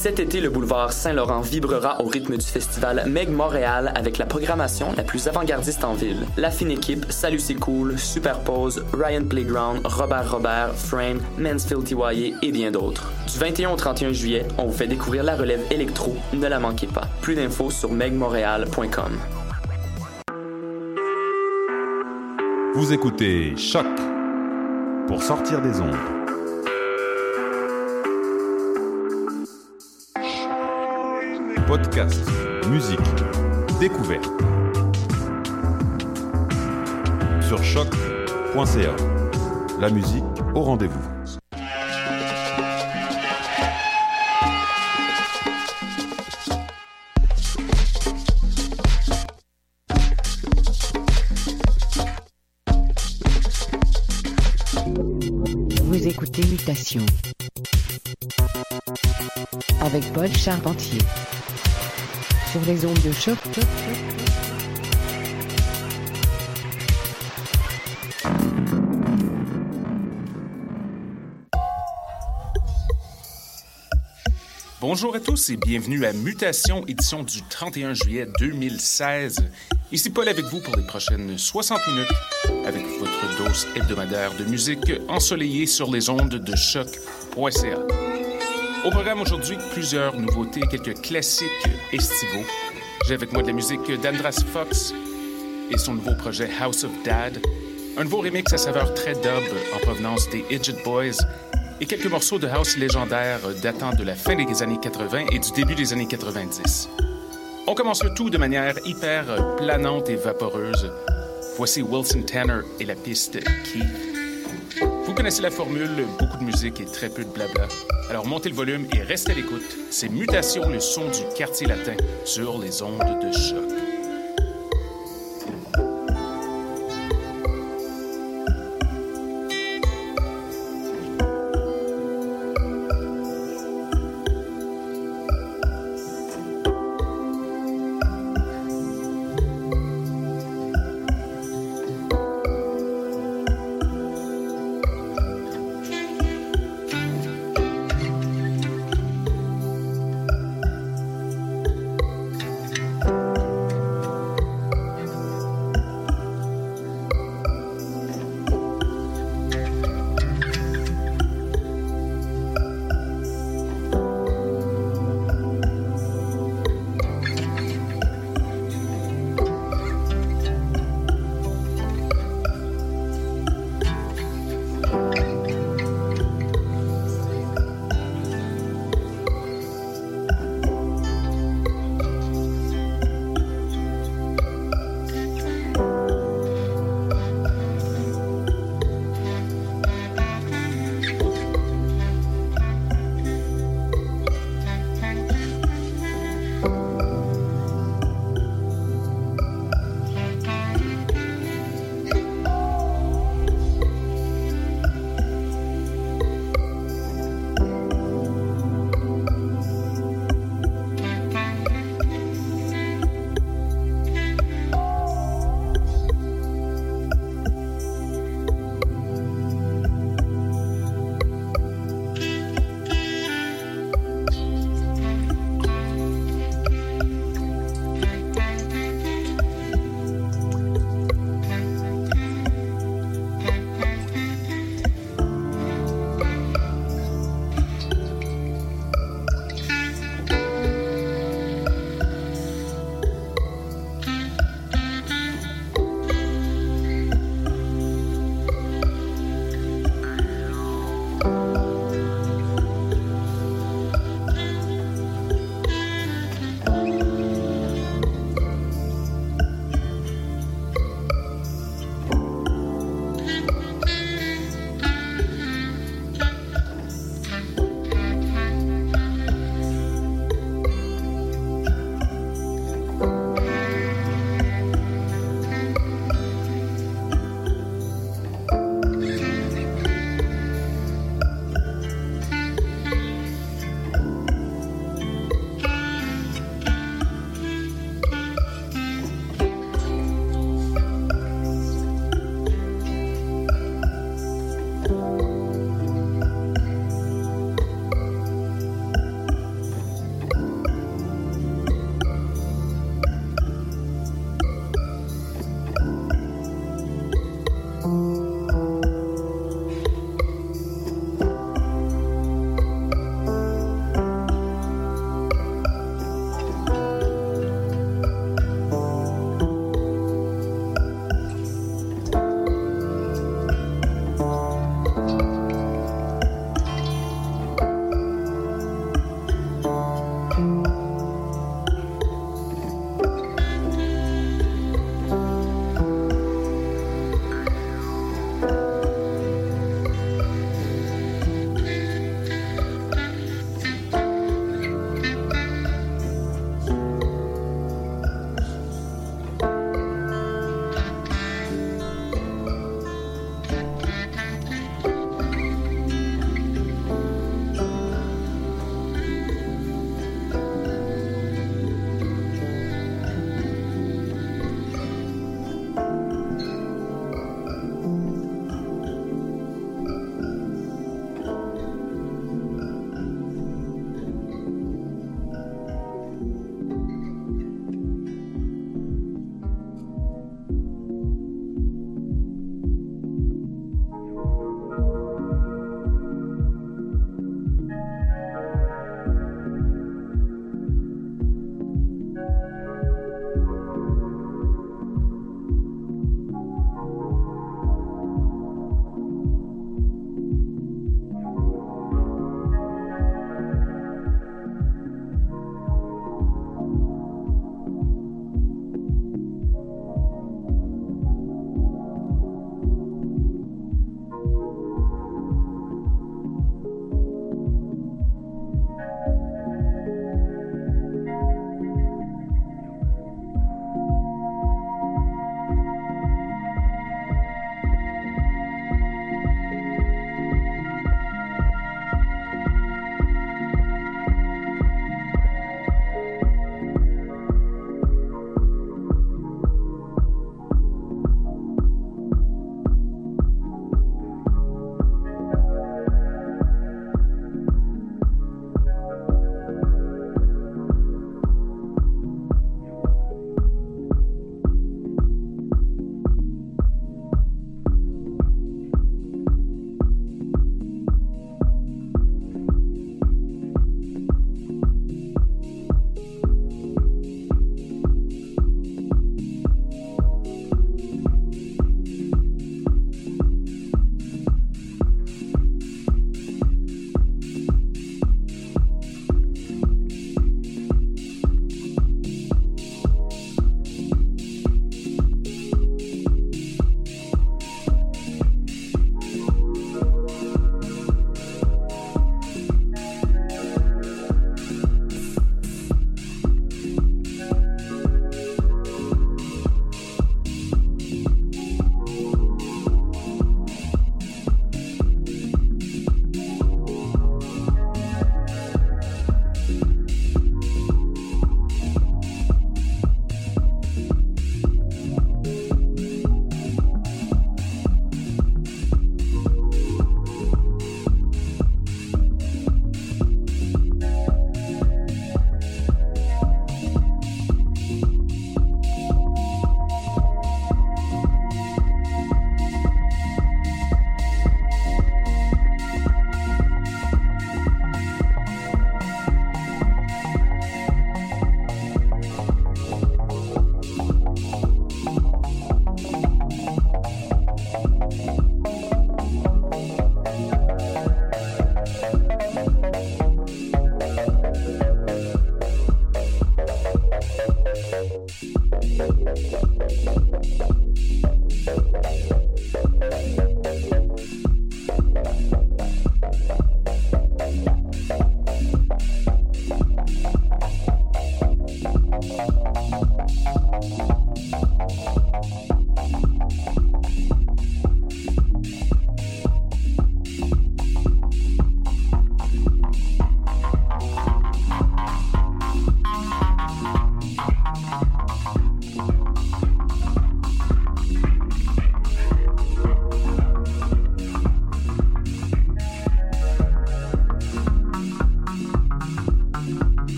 Cet été, le boulevard Saint-Laurent vibrera au rythme du festival Meg Montréal avec la programmation la plus avant-gardiste en ville. La fine équipe, Salut c'est cool, Superpose, Ryan Playground, Robert Robert, Frame, Mansfield TYA et bien d'autres. Du 21 au 31 juillet, on vous fait découvrir la relève électro, ne la manquez pas. Plus d'infos sur megmontréal.com. Vous écoutez Choc pour sortir des ondes. Podcast, musique, découverte. Sur choc.ca. La musique au rendez-vous. Vous écoutez Mutation avec Paul Charpentier les ondes de choc. Bonjour à tous et bienvenue à Mutation, édition du 31 juillet 2016. Ici Paul avec vous pour les prochaines 60 minutes avec votre dose hebdomadaire de musique ensoleillée sur les ondes de choc.ca. Au programme aujourd'hui, plusieurs nouveautés, quelques classiques estivaux. J'ai avec moi de la musique d'Andras Fox et son nouveau projet House of Dad, un nouveau remix à saveur très dub en provenance des Idget Boys et quelques morceaux de house légendaires datant de la fin des années 80 et du début des années 90. On commence le tout de manière hyper planante et vaporeuse. Voici Wilson Tanner et la piste Keith. Vous connaissez la formule, beaucoup de musique et très peu de blabla. Alors montez le volume et restez à l'écoute. C'est Mutation, le son du quartier latin sur les ondes de choc.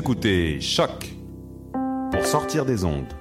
Écoutez Choc pour sortir des ondes.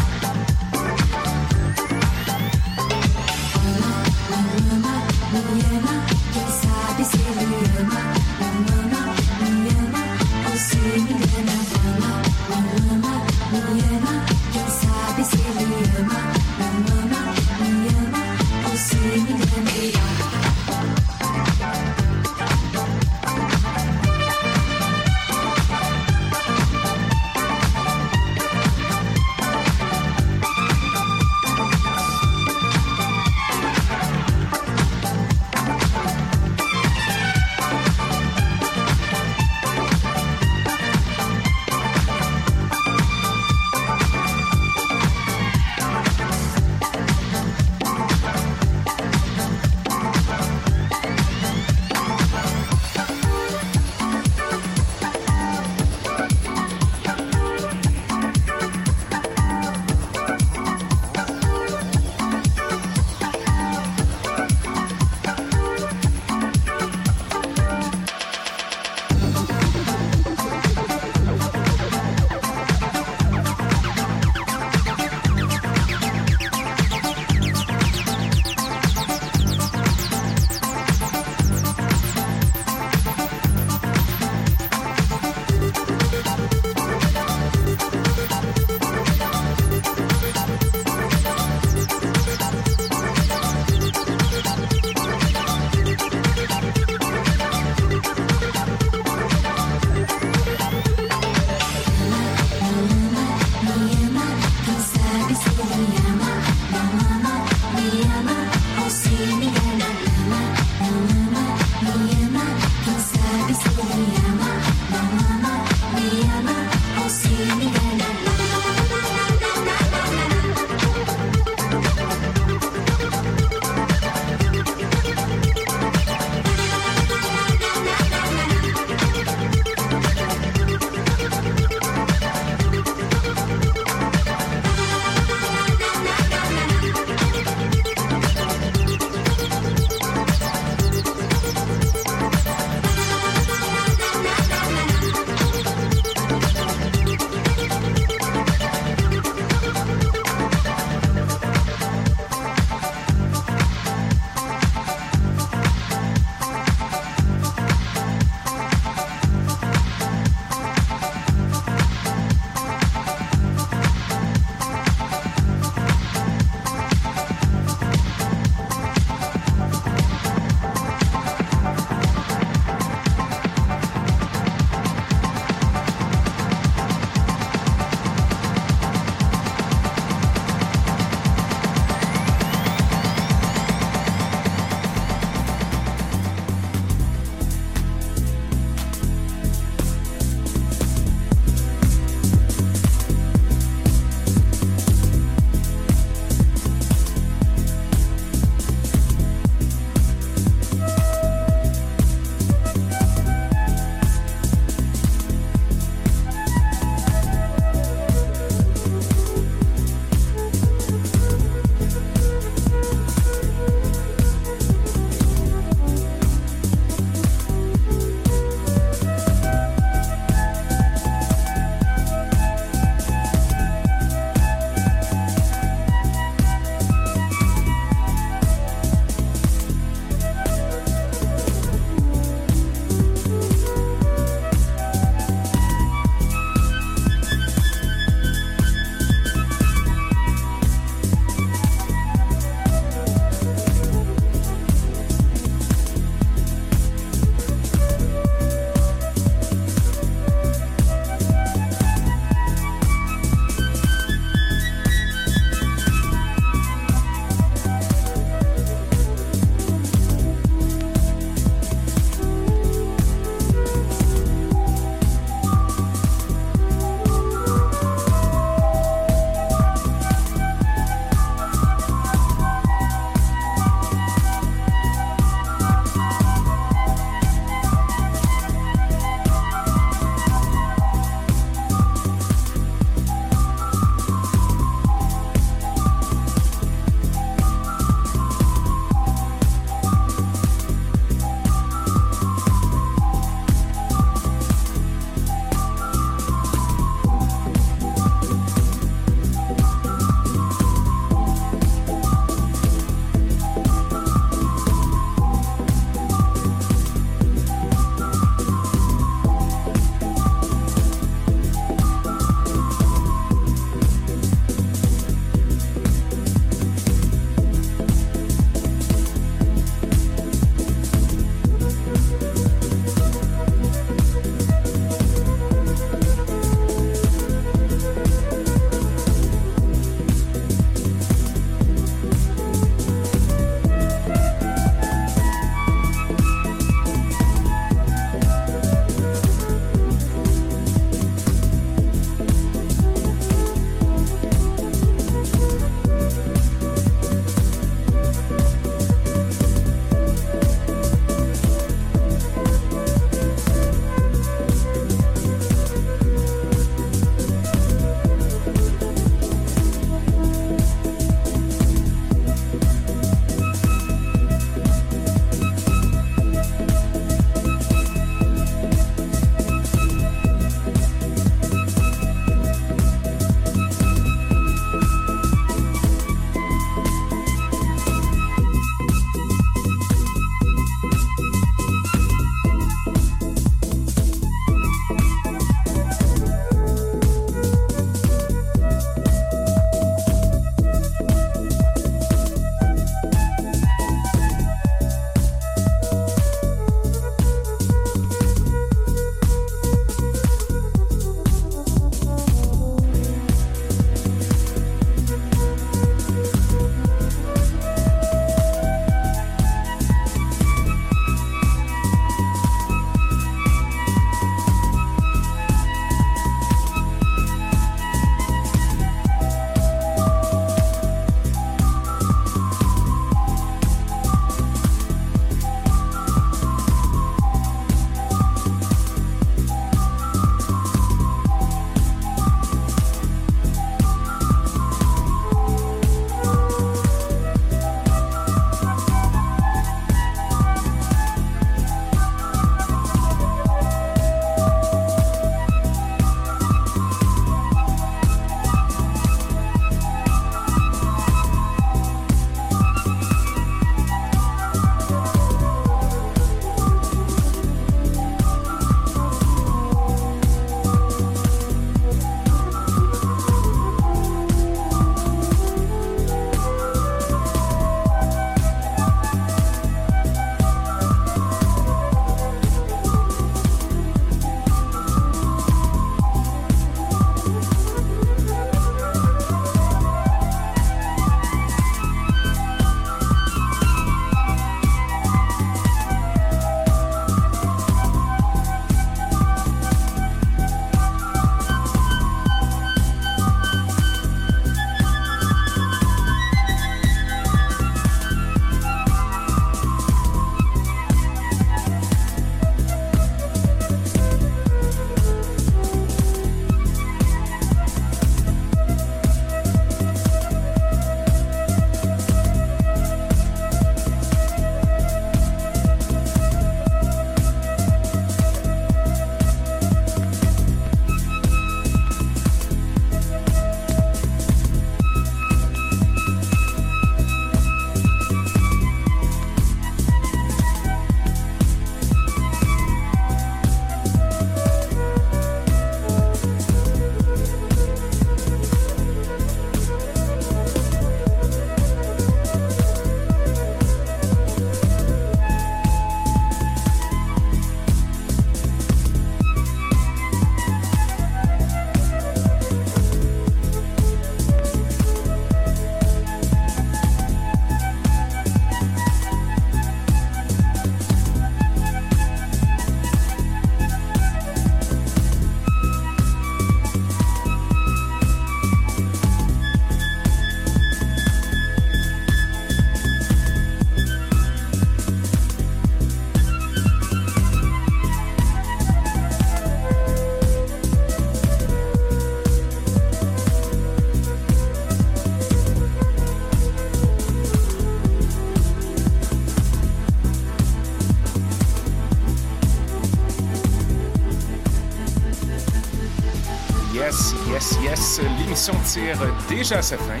Déjà à sa fin.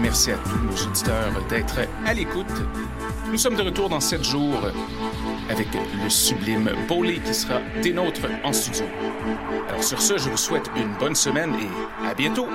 Merci à tous nos auditeurs d'être à l'écoute. Nous sommes de retour dans sept jours avec le sublime Bowley qui sera des nôtres en studio. Alors sur ce, je vous souhaite une bonne semaine et à bientôt.